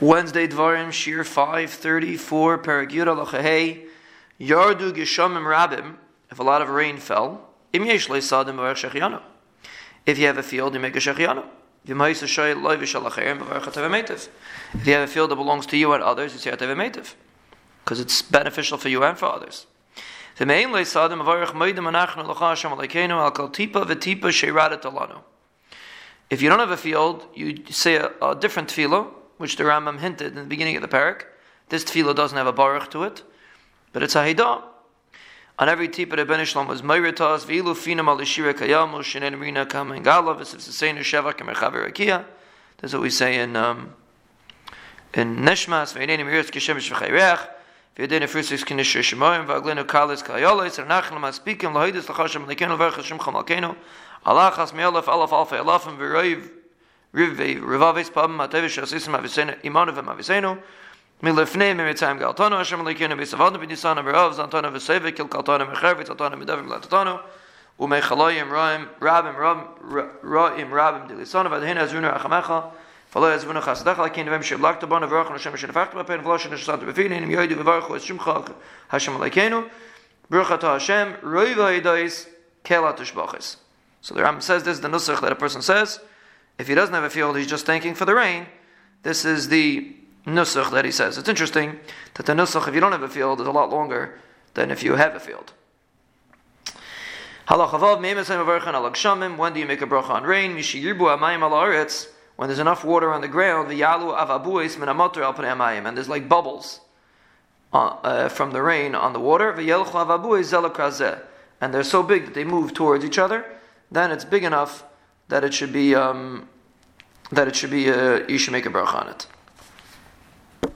Wednesday Dvarim Shiur 534 Paragura Lachahei Yardu Gishamim Rabim if a lot of rain fell Im Yesh Sadim Shechianu. If you have a field you make a Shechianu. If you have a field that belongs to you and others you say Atav because it's beneficial for you and for others. If you don't have a field, you say a, a different tefillah, which the Rambam hinted in the beginning of the parak. This tefillah doesn't have a baruch to it, but it's a haidah. On every tipa the Ben Ishlam was Mayritas, Vilu Finam al Ishira Kayamu, Shinen Rina Kamengala, Visif Sheva Kamerchaver Akia. That's what we say in um, in Neshmas, Veinenim Yiritz Kishem Shvchayrech. V'yadin Efrusis Kinish Shemoyim, V'aglinu Kalis Kayolis, Renachel Maspikim, Lahidus Lachashem, Lekenu Verch Hashem Chamalkenu, Alachas Me'alef Alaf Alfa Alafim, V'roiv So the Ram says this is the nusach that a person says if he doesn't have a field, he's just thanking for the rain. This is the nusach that he says. It's interesting that the nusach, if you don't have a field, is a lot longer than if you have a field. When do you make a bracha on rain? When there's enough water on the ground, and there's like bubbles uh, uh, from the rain on the water, and they're so big that they move towards each other, then it's big enough that it should be um, that it should be uh, you should make a bracha on it.